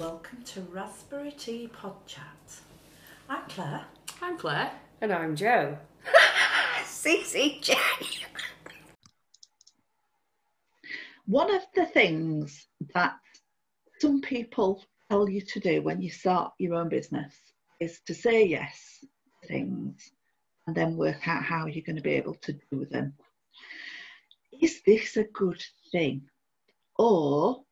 Welcome to Raspberry Tea Pod Chat. I'm Claire. I'm Claire. And I'm Joe. CCJ. One of the things that some people tell you to do when you start your own business is to say yes to things and then work out how you're going to be able to do them. Is this a good thing? Or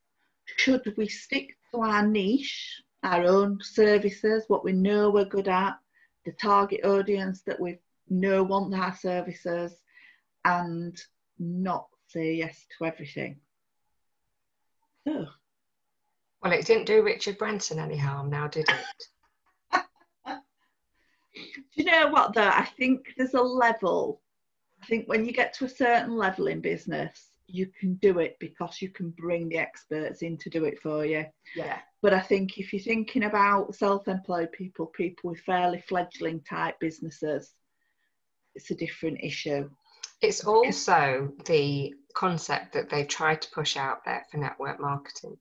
should we stick to our niche, our own services, what we know we're good at, the target audience that we know want our services, and not say yes to everything? Oh. Well, it didn't do Richard Branson any harm now, did it? do you know what, though? I think there's a level. I think when you get to a certain level in business, you can do it because you can bring the experts in to do it for you. Yeah. But I think if you're thinking about self employed people, people with fairly fledgling type businesses, it's a different issue. It's also the concept that they've tried to push out there for network marketing.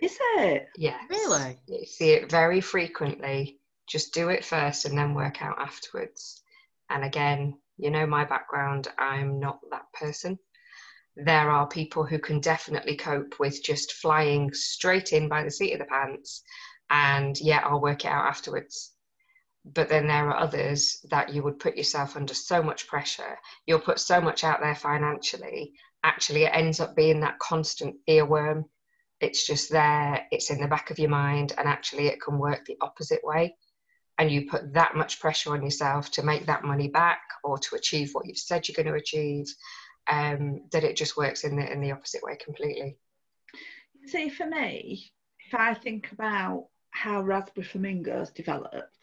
Is it? Yes. Really? You see it very frequently. Just do it first and then work out afterwards. And again, you know my background, I'm not that person there are people who can definitely cope with just flying straight in by the seat of the pants and yeah i'll work it out afterwards. But then there are others that you would put yourself under so much pressure. You'll put so much out there financially. Actually it ends up being that constant earworm. It's just there. It's in the back of your mind and actually it can work the opposite way. And you put that much pressure on yourself to make that money back or to achieve what you've said you're going to achieve um, that it just works in the in the opposite way completely. See, for me, if I think about how Raspberry Flamingos developed,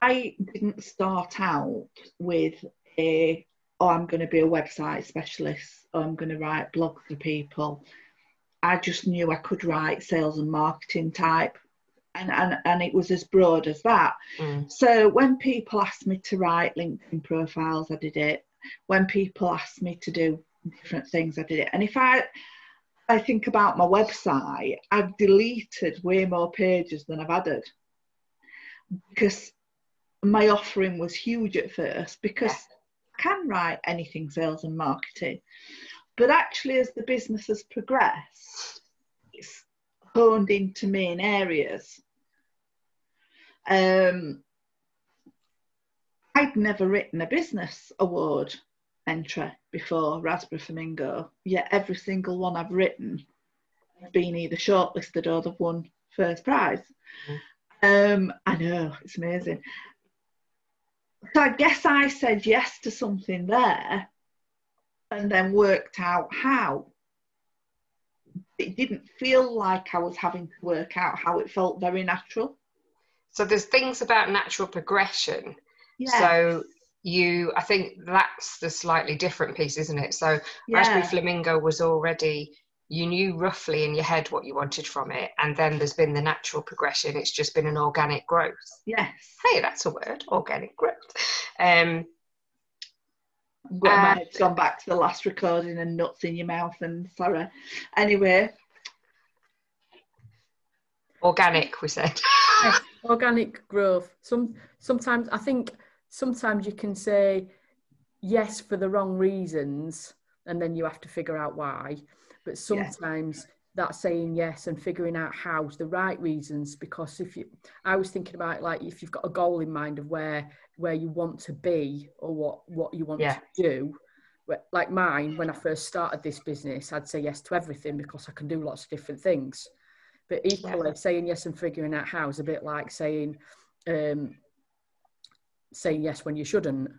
I didn't start out with a oh I'm going to be a website specialist or I'm going to write blogs for people. I just knew I could write sales and marketing type and, and, and it was as broad as that. Mm. So when people asked me to write LinkedIn profiles, I did it when people ask me to do different things, I did it. And if I I think about my website, I've deleted way more pages than I've added because my offering was huge at first because I can write anything sales and marketing. But actually, as the business has progressed, it's honed into main areas. Um, I'd never written a business award entry before Raspberry Flamingo, yet every single one I've written has been either shortlisted or they've won first prize. Mm. Um, I know, it's amazing. So I guess I said yes to something there and then worked out how. It didn't feel like I was having to work out how it felt very natural. So there's things about natural progression so you, I think that's the slightly different piece, isn't it? So yeah. Raspberry Flamingo was already, you knew roughly in your head what you wanted from it. And then there's been the natural progression. It's just been an organic growth. Yes. Hey, that's a word, organic growth. Um, well, uh, my gone back to the last recording and nuts in your mouth and sorry. Anyway. Organic, we said. organic growth. Some sometimes I think sometimes you can say yes for the wrong reasons and then you have to figure out why but sometimes yeah. that saying yes and figuring out how's the right reasons because if you i was thinking about like if you've got a goal in mind of where where you want to be or what what you want yeah. to do like mine when i first started this business i'd say yes to everything because i can do lots of different things but equally yeah. saying yes and figuring out how is a bit like saying um, saying yes when you shouldn't.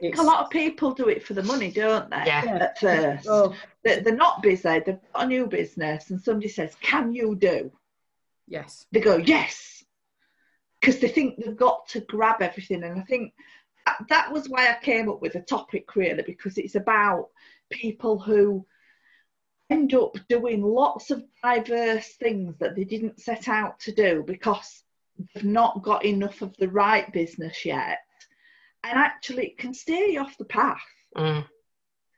It, a lot of people do it for the money, don't they? Yeah. At first, oh. they're, they're not busy. They've got a new business, and somebody says, "Can you do?" Yes. They go, "Yes," because they think they've got to grab everything. And I think that, that was why I came up with the topic really, because it's about people who end up doing lots of diverse things that they didn't set out to do because they've not got enough of the right business yet. And actually, it can steer you off the path. Mm.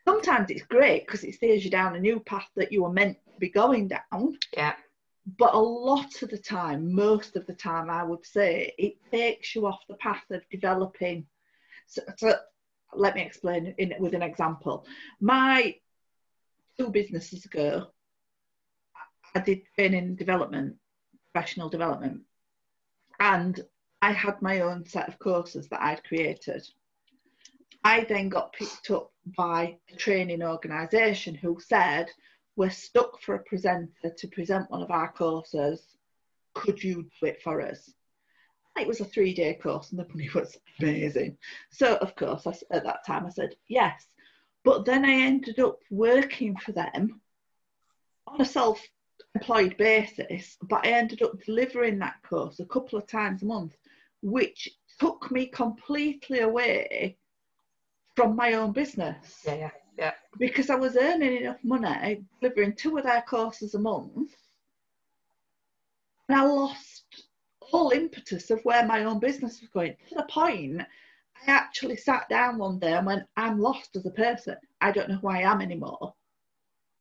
Sometimes it's great because it steers you down a new path that you were meant to be going down. Yeah. but a lot of the time, most of the time, I would say it takes you off the path of developing. So, so let me explain in, with an example. My two businesses ago, I did training development, professional development, and I had my own set of courses that I'd created. I then got picked up by a training organisation who said, We're stuck for a presenter to present one of our courses. Could you do it for us? It was a three day course and the money was amazing. So, of course, I, at that time I said yes. But then I ended up working for them on a self employed basis, but I ended up delivering that course a couple of times a month, which took me completely away from my own business. Yeah, yeah, yeah. Because I was earning enough money delivering two of their courses a month, and I lost all impetus of where my own business was going to the point I actually sat down one day and went, I'm lost as a person. I don't know who I am anymore.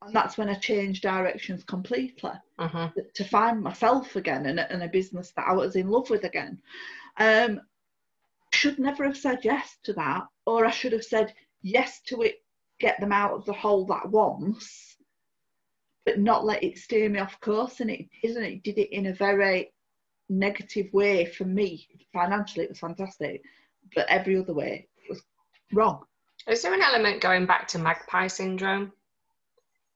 And that's when I changed directions completely uh-huh. to find myself again and, and a business that I was in love with again. Um, I should never have said yes to that, or I should have said yes to it, get them out of the hole that once, but not let it steer me off course. And it didn't. It did it in a very negative way for me. Financially, it was fantastic but every other way it was wrong. Is there an element going back to magpie syndrome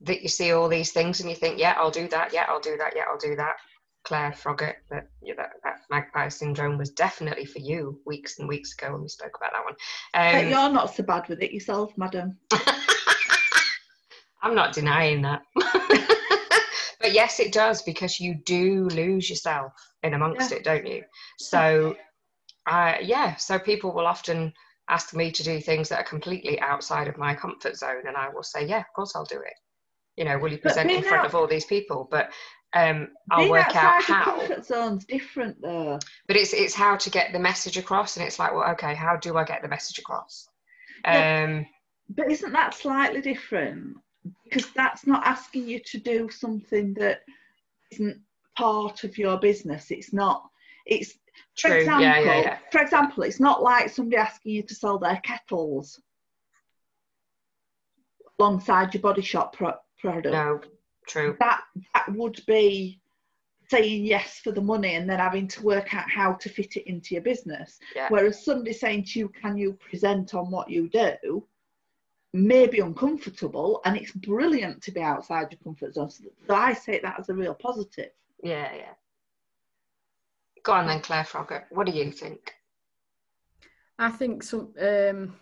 that you see all these things and you think, yeah, I'll do that, yeah, I'll do that, yeah, I'll do that? Claire Froggett, that, yeah, that, that magpie syndrome was definitely for you weeks and weeks ago when we spoke about that one. Um, you're not so bad with it yourself, madam. I'm not denying that. but yes, it does because you do lose yourself in amongst yeah. it, don't you? So uh, yeah, so people will often ask me to do things that are completely outside of my comfort zone, and I will say, yeah, of course I'll do it. You know, will you present in front out, of all these people? But um, I'll work out how. Comfort zone's different though. But it's it's how to get the message across, and it's like, well, okay, how do I get the message across? Yeah, um, but isn't that slightly different? Because that's not asking you to do something that isn't part of your business. It's not. It's True. For example, yeah, yeah. For example, it's not like somebody asking you to sell their kettles alongside your body shop pro- product. No, true. That that would be saying yes for the money and then having to work out how to fit it into your business. Yeah. Whereas somebody saying to you, "Can you present on what you do?" may be uncomfortable, and it's brilliant to be outside your comfort zone. So I say that as a real positive. Yeah, yeah. Go on then, Claire Froggatt. What do you think? I think some. Um,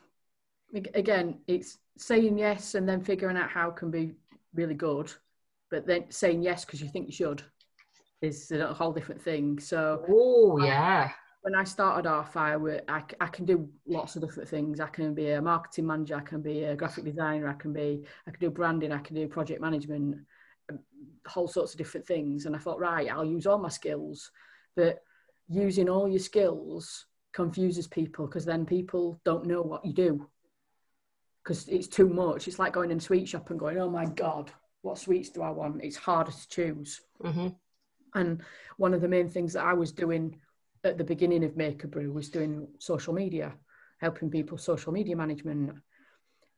again, it's saying yes and then figuring out how can be really good, but then saying yes because you think you should is a whole different thing. So, oh yeah. When I started off, I, were, I, I can do lots of different things. I can be a marketing manager, I can be a graphic designer, I can be, I can do branding, I can do project management, um, whole sorts of different things. And I thought, right, I'll use all my skills, but using all your skills confuses people because then people don't know what you do because it's too much. It's like going in a sweet shop and going, oh my God, what sweets do I want? It's harder to choose. Mm-hmm. And one of the main things that I was doing at the beginning of Make a Brew was doing social media, helping people social media management.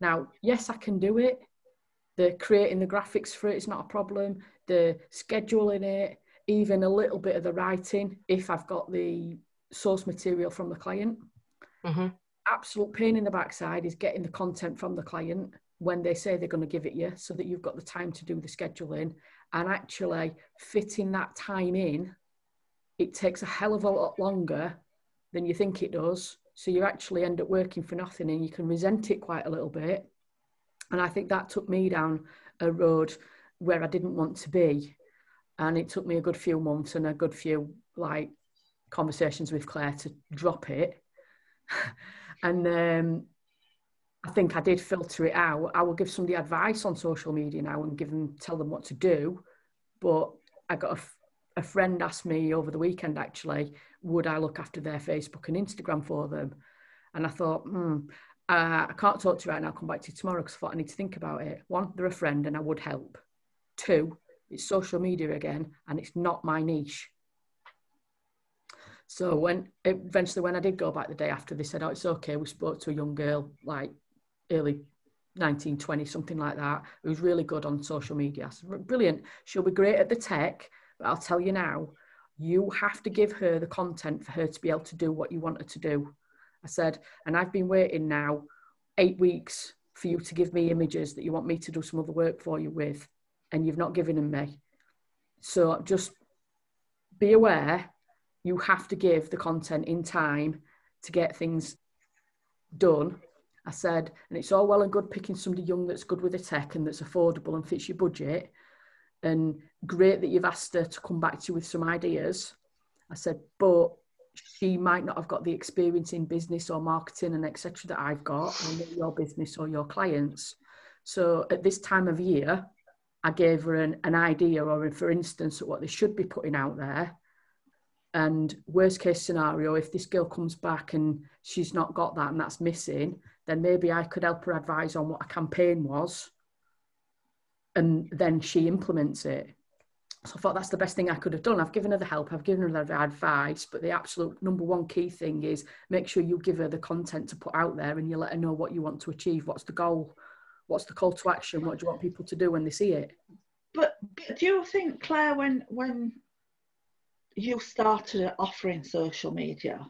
Now, yes, I can do it. The creating the graphics for it is not a problem. The scheduling it, even a little bit of the writing if I've got the source material from the client. Mm-hmm. Absolute pain in the backside is getting the content from the client when they say they're going to give it you so that you've got the time to do the scheduling and actually fitting that time in. It takes a hell of a lot longer than you think it does. So you actually end up working for nothing and you can resent it quite a little bit. And I think that took me down a road where I didn't want to be and it took me a good few months and a good few like conversations with Claire to drop it. and um, I think I did filter it out. I will give somebody advice on social media now and give them tell them what to do. But I got a, friend asked me over the weekend actually, would I look after their Facebook and Instagram for them? And I thought, hmm, uh, I can't talk to you right now. I'll come back to you tomorrow because I thought I need to think about it. One, they're a friend and I would help. Two, it's social media again, and it's not my niche. So when eventually when I did go back the day after, they said, "Oh, it's okay." We spoke to a young girl, like early 1920, something like that, who's really good on social media. I Said, Brilliant. She'll be great at the tech, but I'll tell you now, you have to give her the content for her to be able to do what you want her to do. I said, and I've been waiting now eight weeks for you to give me images that you want me to do some other work for you with, and you've not given them me. So just be aware you have to give the content in time to get things done. I said, and it's all well and good picking somebody young that's good with the tech and that's affordable and fits your budget. And great that you've asked her to come back to you with some ideas. I said, but she might not have got the experience in business or marketing and etc. that I've got, or your business or your clients. So at this time of year, I gave her an, an idea or, for instance, what they should be putting out there and worst case scenario, if this girl comes back and she's not got that and that's missing, then maybe I could help her advise on what a campaign was. And then she implements it. So I thought that's the best thing I could have done. I've given her the help, I've given her the advice, but the absolute number one key thing is make sure you give her the content to put out there and you let her know what you want to achieve. What's the goal? What's the call to action? What do you want people to do when they see it? But, but do you think, Claire, when when you started offering social media,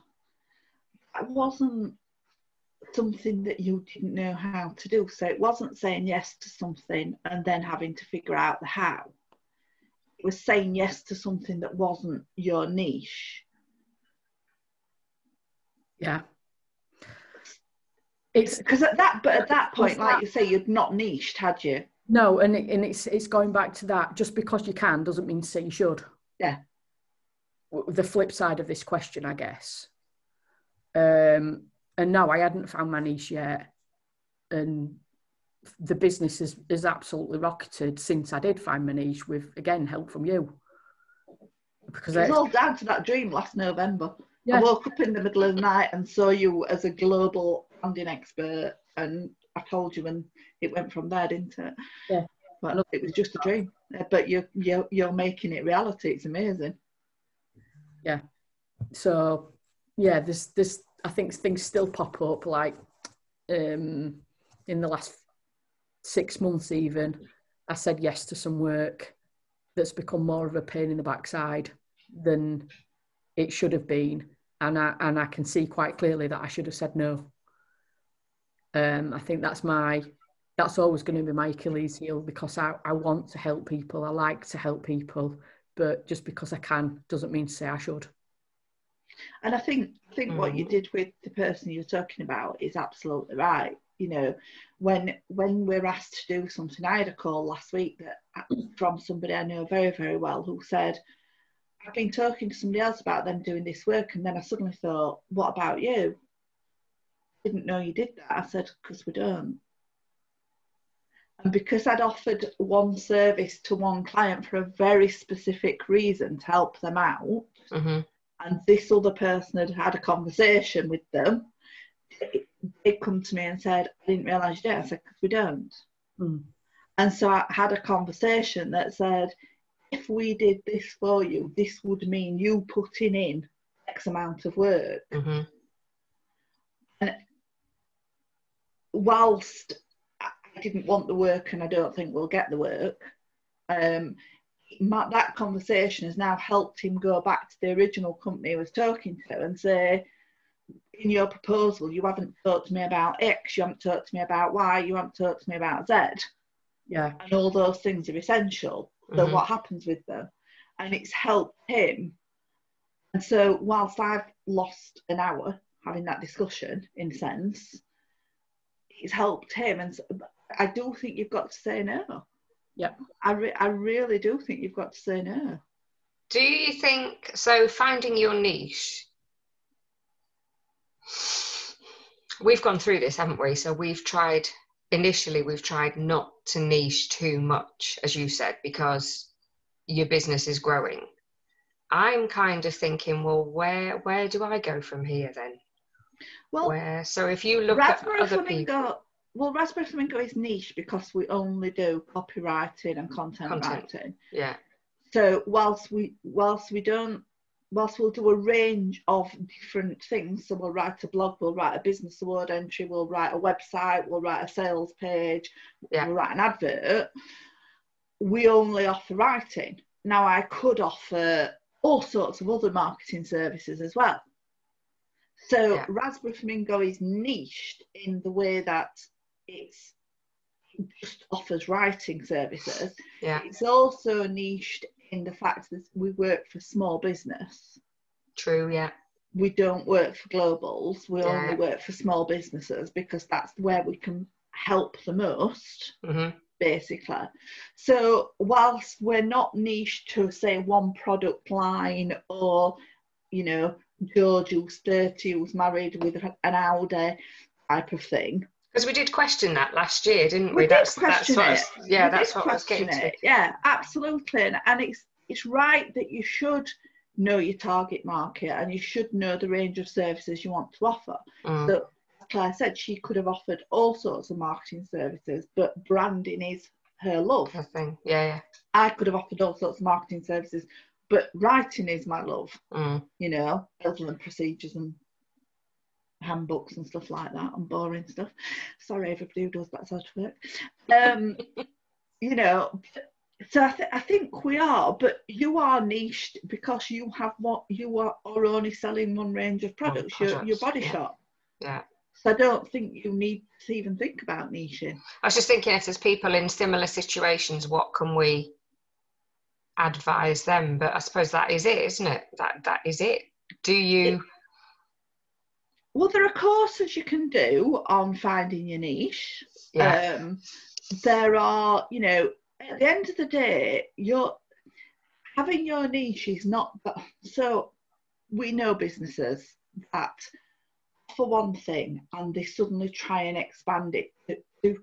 it wasn't something that you didn't know how to do. So it wasn't saying yes to something and then having to figure out the how. It was saying yes to something that wasn't your niche. Yeah. It's because at that, but at that point, like you say, you'd not niched, had you? No, and it, and it's it's going back to that. Just because you can doesn't mean to say you should. Yeah the flip side of this question, I guess. Um, and no, I hadn't found my niche yet. And the business has, has absolutely rocketed since I did find my niche with, again, help from you. Because it's all down to that dream last November. Yeah. I woke up in the middle of the night and saw you as a global branding expert, and I told you, and it went from there, didn't it? Yeah. But look, it was just a dream. But you're, you're, you're making it reality. It's amazing yeah. So yeah there's this i think things still pop up like um in the last six months even i said yes to some work that's become more of a pain in the backside than it should have been. And i and i can see quite clearly that i should have said no. Um i think that's my that's always going to be my achilles heel because I, I want to help people. I like to help people but just because I can doesn't mean to say I should. And I think I think mm. what you mm. did with the person you're talking about is absolutely right. You know, when when we're asked to do something, I had a call last week that uh, from somebody I know very very well who said, "I've been talking to somebody else about them doing this work, and then I suddenly thought, what about you? Didn't know you did that." I said, "Because we don't." And because I'd offered one service to one client for a very specific reason to help them out, mm-hmm. and this other person had had a conversation with them, they come to me and said, I didn't realise you did. I said, because we don't. Mm. And so I had a conversation that said, if we did this for you, this would mean you putting in X amount of work. Mm-hmm. And whilst didn't want the work and I don't think we'll get the work. Um, that conversation has now helped him go back to the original company he was talking to and say, in your proposal, you haven't talked to me about X, you haven't talked to me about Y, you haven't talked to me about Z. Yeah. And all those things are essential. So mm-hmm. what happens with them? And it's helped him. And so whilst I've lost an hour having that discussion, in a sense, it's helped him. And I do think you've got to say no. Yeah. I, re- I really do think you've got to say no. Do you think so? Finding your niche. We've gone through this, haven't we? So we've tried initially. We've tried not to niche too much, as you said, because your business is growing. I'm kind of thinking, well, where where do I go from here then? Well, where? So if you look at other people, well, Raspberry Flamingo is niche because we only do copywriting and content, Content. writing. Yeah. So whilst we whilst we don't whilst we'll do a range of different things, so we'll write a blog, we'll write a business award entry, we'll write a website, we'll write a sales page, Yeah. we'll write an advert. We only offer writing. Now I could offer all sorts of other marketing services as well. So Yeah. Raspberry Flamingo is niched in the way that it's just offers writing services. Yeah. It's also niched in the fact that we work for small business. True. Yeah. We don't work for globals. We Yeah. only work for small businesses because that's where we can help the most, hmm basically. So whilst we're not niched to say one product line or, you know, George who's 30 who's married with an Audi type of thing, Because we did question that last year, didn't we? We did that's question that's it. was- yeah, We that's what I was getting question to. Yeah, absolutely. And, and it's it's right that you should know your target market and you should know the range of services you want to offer. Mm. So as Claire said she could have offered all sorts of marketing services, but branding is her love. Good thing. Yeah. Yeah. I could have offered all sorts of marketing services, but writing is my love, Mm. you know, other than procedures and handbooks and stuff like that and boring stuff. Sorry, everybody who does that sort of work. Um, you know, so I, th- I think we are, but you are niched because you have what you are, are only selling one range of products, your, your body yeah. shop. Yeah. So I don't think you need to even think about niching. I was just thinking, if there's people in similar situations, what can we advise them? But I suppose that is it, isn't it? That that is it. Do you? Well, there are courses you can do on finding your niche. Yeah. Um, there are, you know, at the end of the day, you're having your niche is not so. We know businesses that for one thing, and they suddenly try and expand it to, to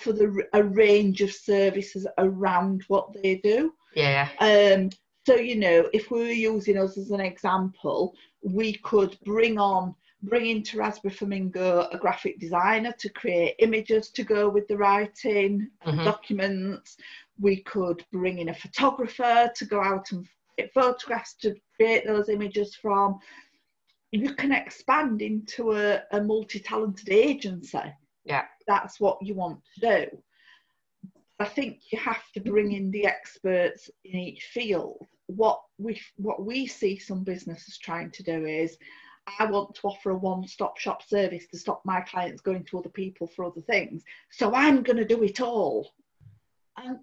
for the a range of services around what they do. yeah. Um, so you know, if we were using us as an example, we could bring on bring into Raspberry Flamingo a graphic designer to create images to go with the writing Mhm. documents. We could bring in a photographer to go out and get photographs to create those images from. You can expand into a, a multi-talented agency. Yeah. That's what you want to do. I think you have to bring in the experts in each field. What we what we see some businesses trying to do is I want to offer a one-stop shop service to stop my clients going to other people for other things. So I'm going to do it all. And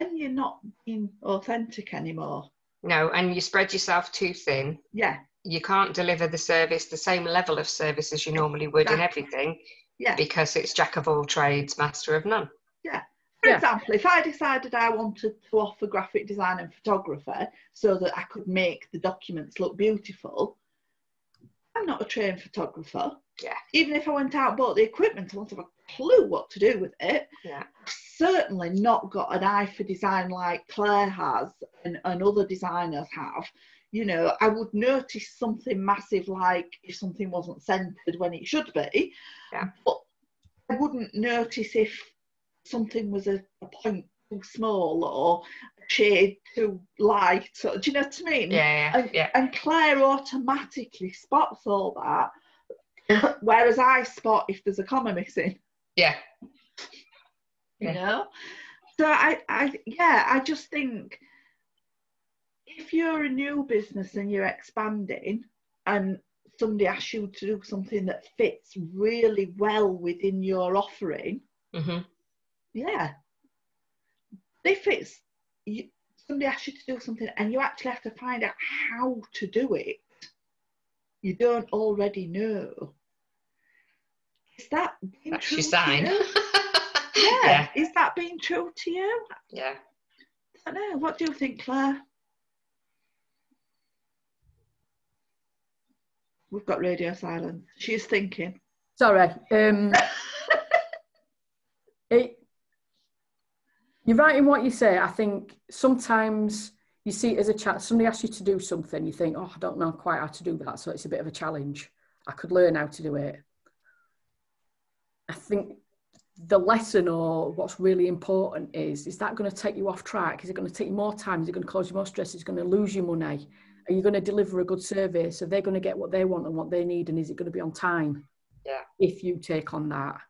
then you're not being authentic anymore. No, and you spread yourself too thin. Yeah, You can't deliver the service, the same level of service as you normally would in everything, yeah. because it's jack of all trades, master of none. Yeah. For Yeah. example, if I decided I wanted to offer graphic design and photography so that I could make the documents look beautiful, I'm not a trained photographer. Yeah. Even if I went out and bought the equipment, I wouldn't have a clue what to do with it. Yeah. Certainly not got an eye for design like Claire has and, and other designers have. You know, I would notice something massive like if something wasn't centered when it should be. Yeah. But I wouldn't notice if something was a, a point too small or shade too light. Or, do you know what I mean? Yeah, yeah, yeah. And Claire automatically spots all that, whereas I spot if there's a comma missing. Yeah. You Yeah. know, so I, I, yeah, I just think if you're a new business and you're expanding, and somebody asks you to do something that fits really well within your offering, hmm yeah. If it's you, somebody asks you to do something and you actually have to find out how to do it, you don't already know. Is that being That's true your to sign. you? Yeah. yeah. Is that being true to you? Yeah. I don't know. What do you think, Claire? We've got radio silence. She's thinking. Sorry. Um, it, you're right in what you say. I think sometimes you see it as a chat. Somebody asks you to do something, you think, oh, I don't know quite how to do that, so it's a bit of a challenge. I could learn how to do it. I think the lesson or what's really important is is that going to take you off track is it going to take you more time is it going to cause you more stress is it going to lose you money are you going to deliver a good service are they going to get what they want and what they need and is it going to be on time yeah if you take on that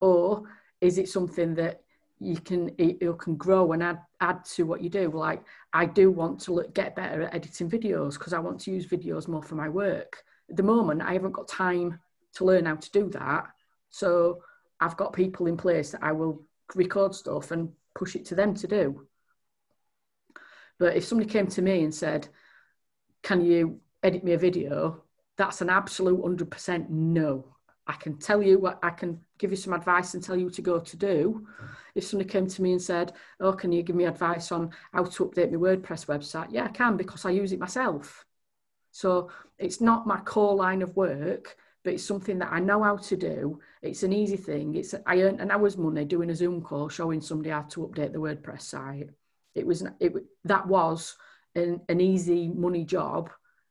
or is it something that you can it, it can grow and add add to what you do like i do want to look, get better at editing videos because i want to use videos more for my work at the moment i haven't got time to learn how to do that so I've got people in place that I will record stuff and push it to them to do. But if somebody came to me and said, Can you edit me a video? That's an absolute 100% no. I can tell you what I can give you some advice and tell you to go to do. If somebody came to me and said, Oh, can you give me advice on how to update my WordPress website? Yeah, I can because I use it myself. So it's not my core line of work, but it's something that I know how to do. It's an easy thing. It's I earned an hour's money doing a Zoom call showing somebody how to update the WordPress site. It was it that was an, an easy money job,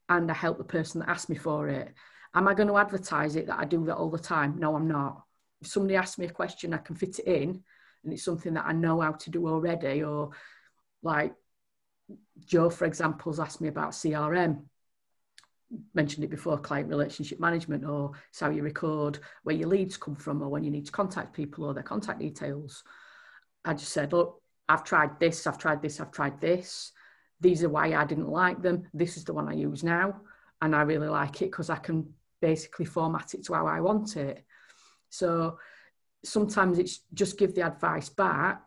and I helped the person that asked me for it. Am I going to advertise it that I do that all the time? No, I'm not. If somebody asks me a question, I can fit it in, and it's something that I know how to do already. Or like Joe, for example, has asked me about CRM mentioned it before client relationship management or it's how you record where your leads come from or when you need to contact people or their contact details i just said look i've tried this i've tried this i've tried this these are why i didn't like them this is the one i use now and i really like it because i can basically format it to how i want it so sometimes it's just give the advice back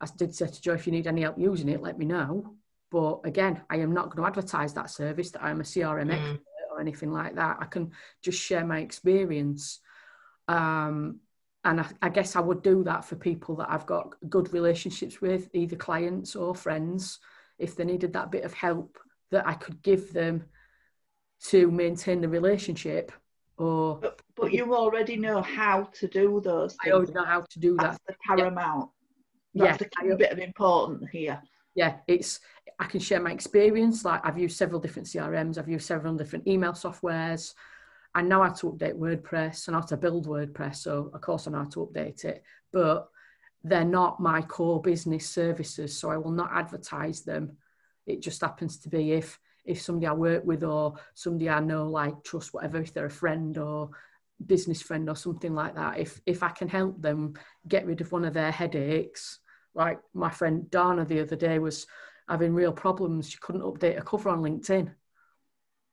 i did say to joe if you need any help using it let me know but again, I am not going to advertise that service that I'm a CRM mm. expert or anything like that. I can just share my experience. Um, and I, I, guess I would do that for people that I've got good relationships with, either clients or friends, if they needed that bit of help that I could give them to maintain the relationship. Or but, but you already know how to do those. Things. I already know how to do That's that. the paramount. Yeah. That's yeah. the key bit of important here yeah, it's I can share my experience. Like I've used several different CRMs, I've used several different email softwares. I know how to update WordPress and how to build WordPress. So of course I know how to update it, but they're not my core business services. So I will not advertise them. It just happens to be if if somebody I work with or somebody I know like trust whatever, if they're a friend or business friend or something like that, if if I can help them get rid of one of their headaches, like my friend Dana the other day was having real problems. She couldn't update a cover on LinkedIn.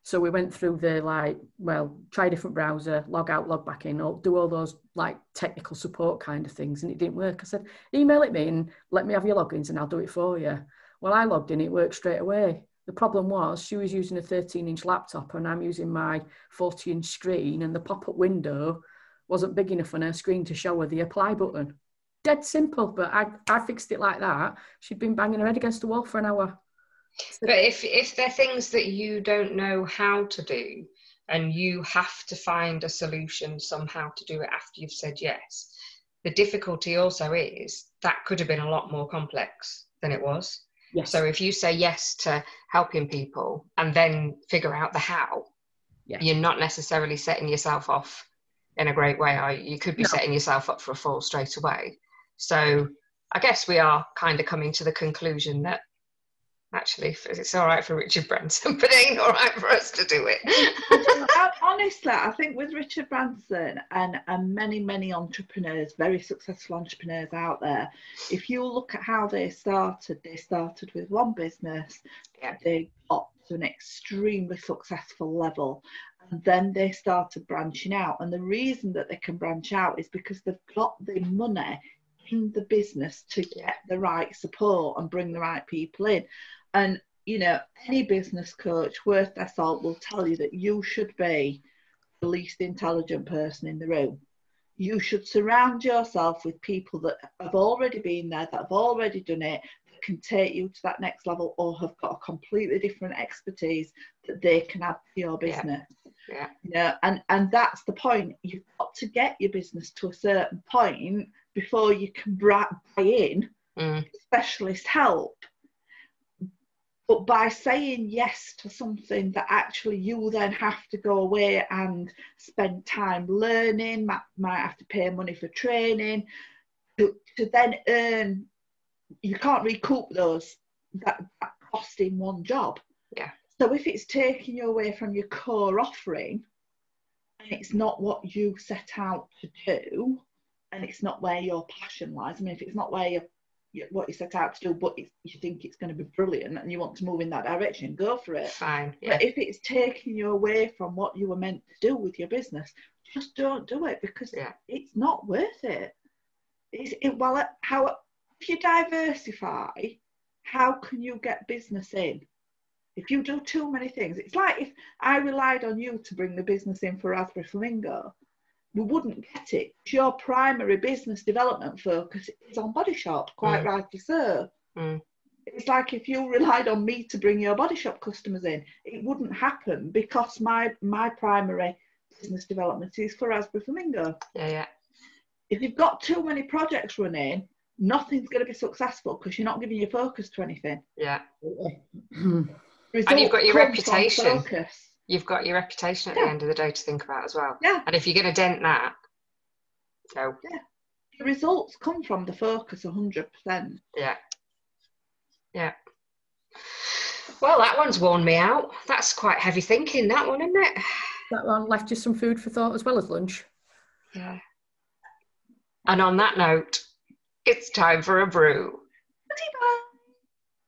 So we went through the like, well, try a different browser, log out, log back in, or do all those like technical support kind of things, and it didn't work. I said, email it me and let me have your logins, and I'll do it for you. Well, I logged in, it worked straight away. The problem was she was using a 13 inch laptop, and I'm using my 40 inch screen, and the pop up window wasn't big enough on her screen to show her the apply button dead simple, but I, I fixed it like that. She'd been banging her head against the wall for an hour. But if if they're things that you don't know how to do and you have to find a solution somehow to do it after you've said yes, the difficulty also is that could have been a lot more complex than it was. Yes. So if you say yes to helping people and then figure out the how, yeah. you're not necessarily setting yourself off in a great way. Are you? you could be no. setting yourself up for a fall straight away. So I guess we are kind of coming to the conclusion that actually it's all right for Richard Branson, but it ain't all right for us to do it. Honestly, I think with Richard Branson and, and many, many entrepreneurs, very successful entrepreneurs out there, if you look at how they started, they started with one business, yeah. they got to an extremely successful level. And then they started branching out. And the reason that they can branch out is because they've got the money in the business to get the right support and bring the right people in. And, you know, any business coach worth their salt will tell you that you should be the least intelligent person in the room. You should surround yourself with people that have already been there, that have already done it, that can take you to that next level or have got a completely different expertise that they can add to your business. Yeah. yeah. You know, and, and that's the point. You've got to get your business to a certain point before you can buy in mm. specialist help. But by saying yes to something that actually you then have to go away and spend time learning, might, might have to pay money for training, to, to then earn, you can't recoup those that, that cost in one job. Yeah. So if it's taking you away from your core offering and it's not what you set out to do and it's not where your passion lies, I mean, if it's not where you what you set out to do, but you think it's going to be brilliant and you want to move in that direction, go for it. Fine. Yeah. But if it's taking you away from what you were meant to do with your business, just don't do it because Yeah. it's not worth it. It's, it well, uh, how if you diversify, how can you get business in? If you do too many things, it's like if I relied on you to bring the business in for Raspberry Flamingo, we wouldn't get it. Your primary business development focus is on Body Shop, quite Mm. rightly so. Mm. It's like if you relied on me to bring your Body Shop customers in, it wouldn't happen because my my primary business development is for Raspberry Flamingo. Yeah. Yeah. If you've got too many projects running, nothing's going to be successful because you're not giving your focus to anything. Yeah. and you've got your reputation. Focus. You've got your reputation at Yeah. the end of the day to think about as well. Yeah. And if you're going to dent that, so Yeah. The results come from the focus 100%. yeah. Yeah. Well, that one's worn me out. That's quite heavy thinking, that one, isn't it? That one left you some food for thought as well as lunch. Yeah. And on that note, it's time for a brew. Bye-bye.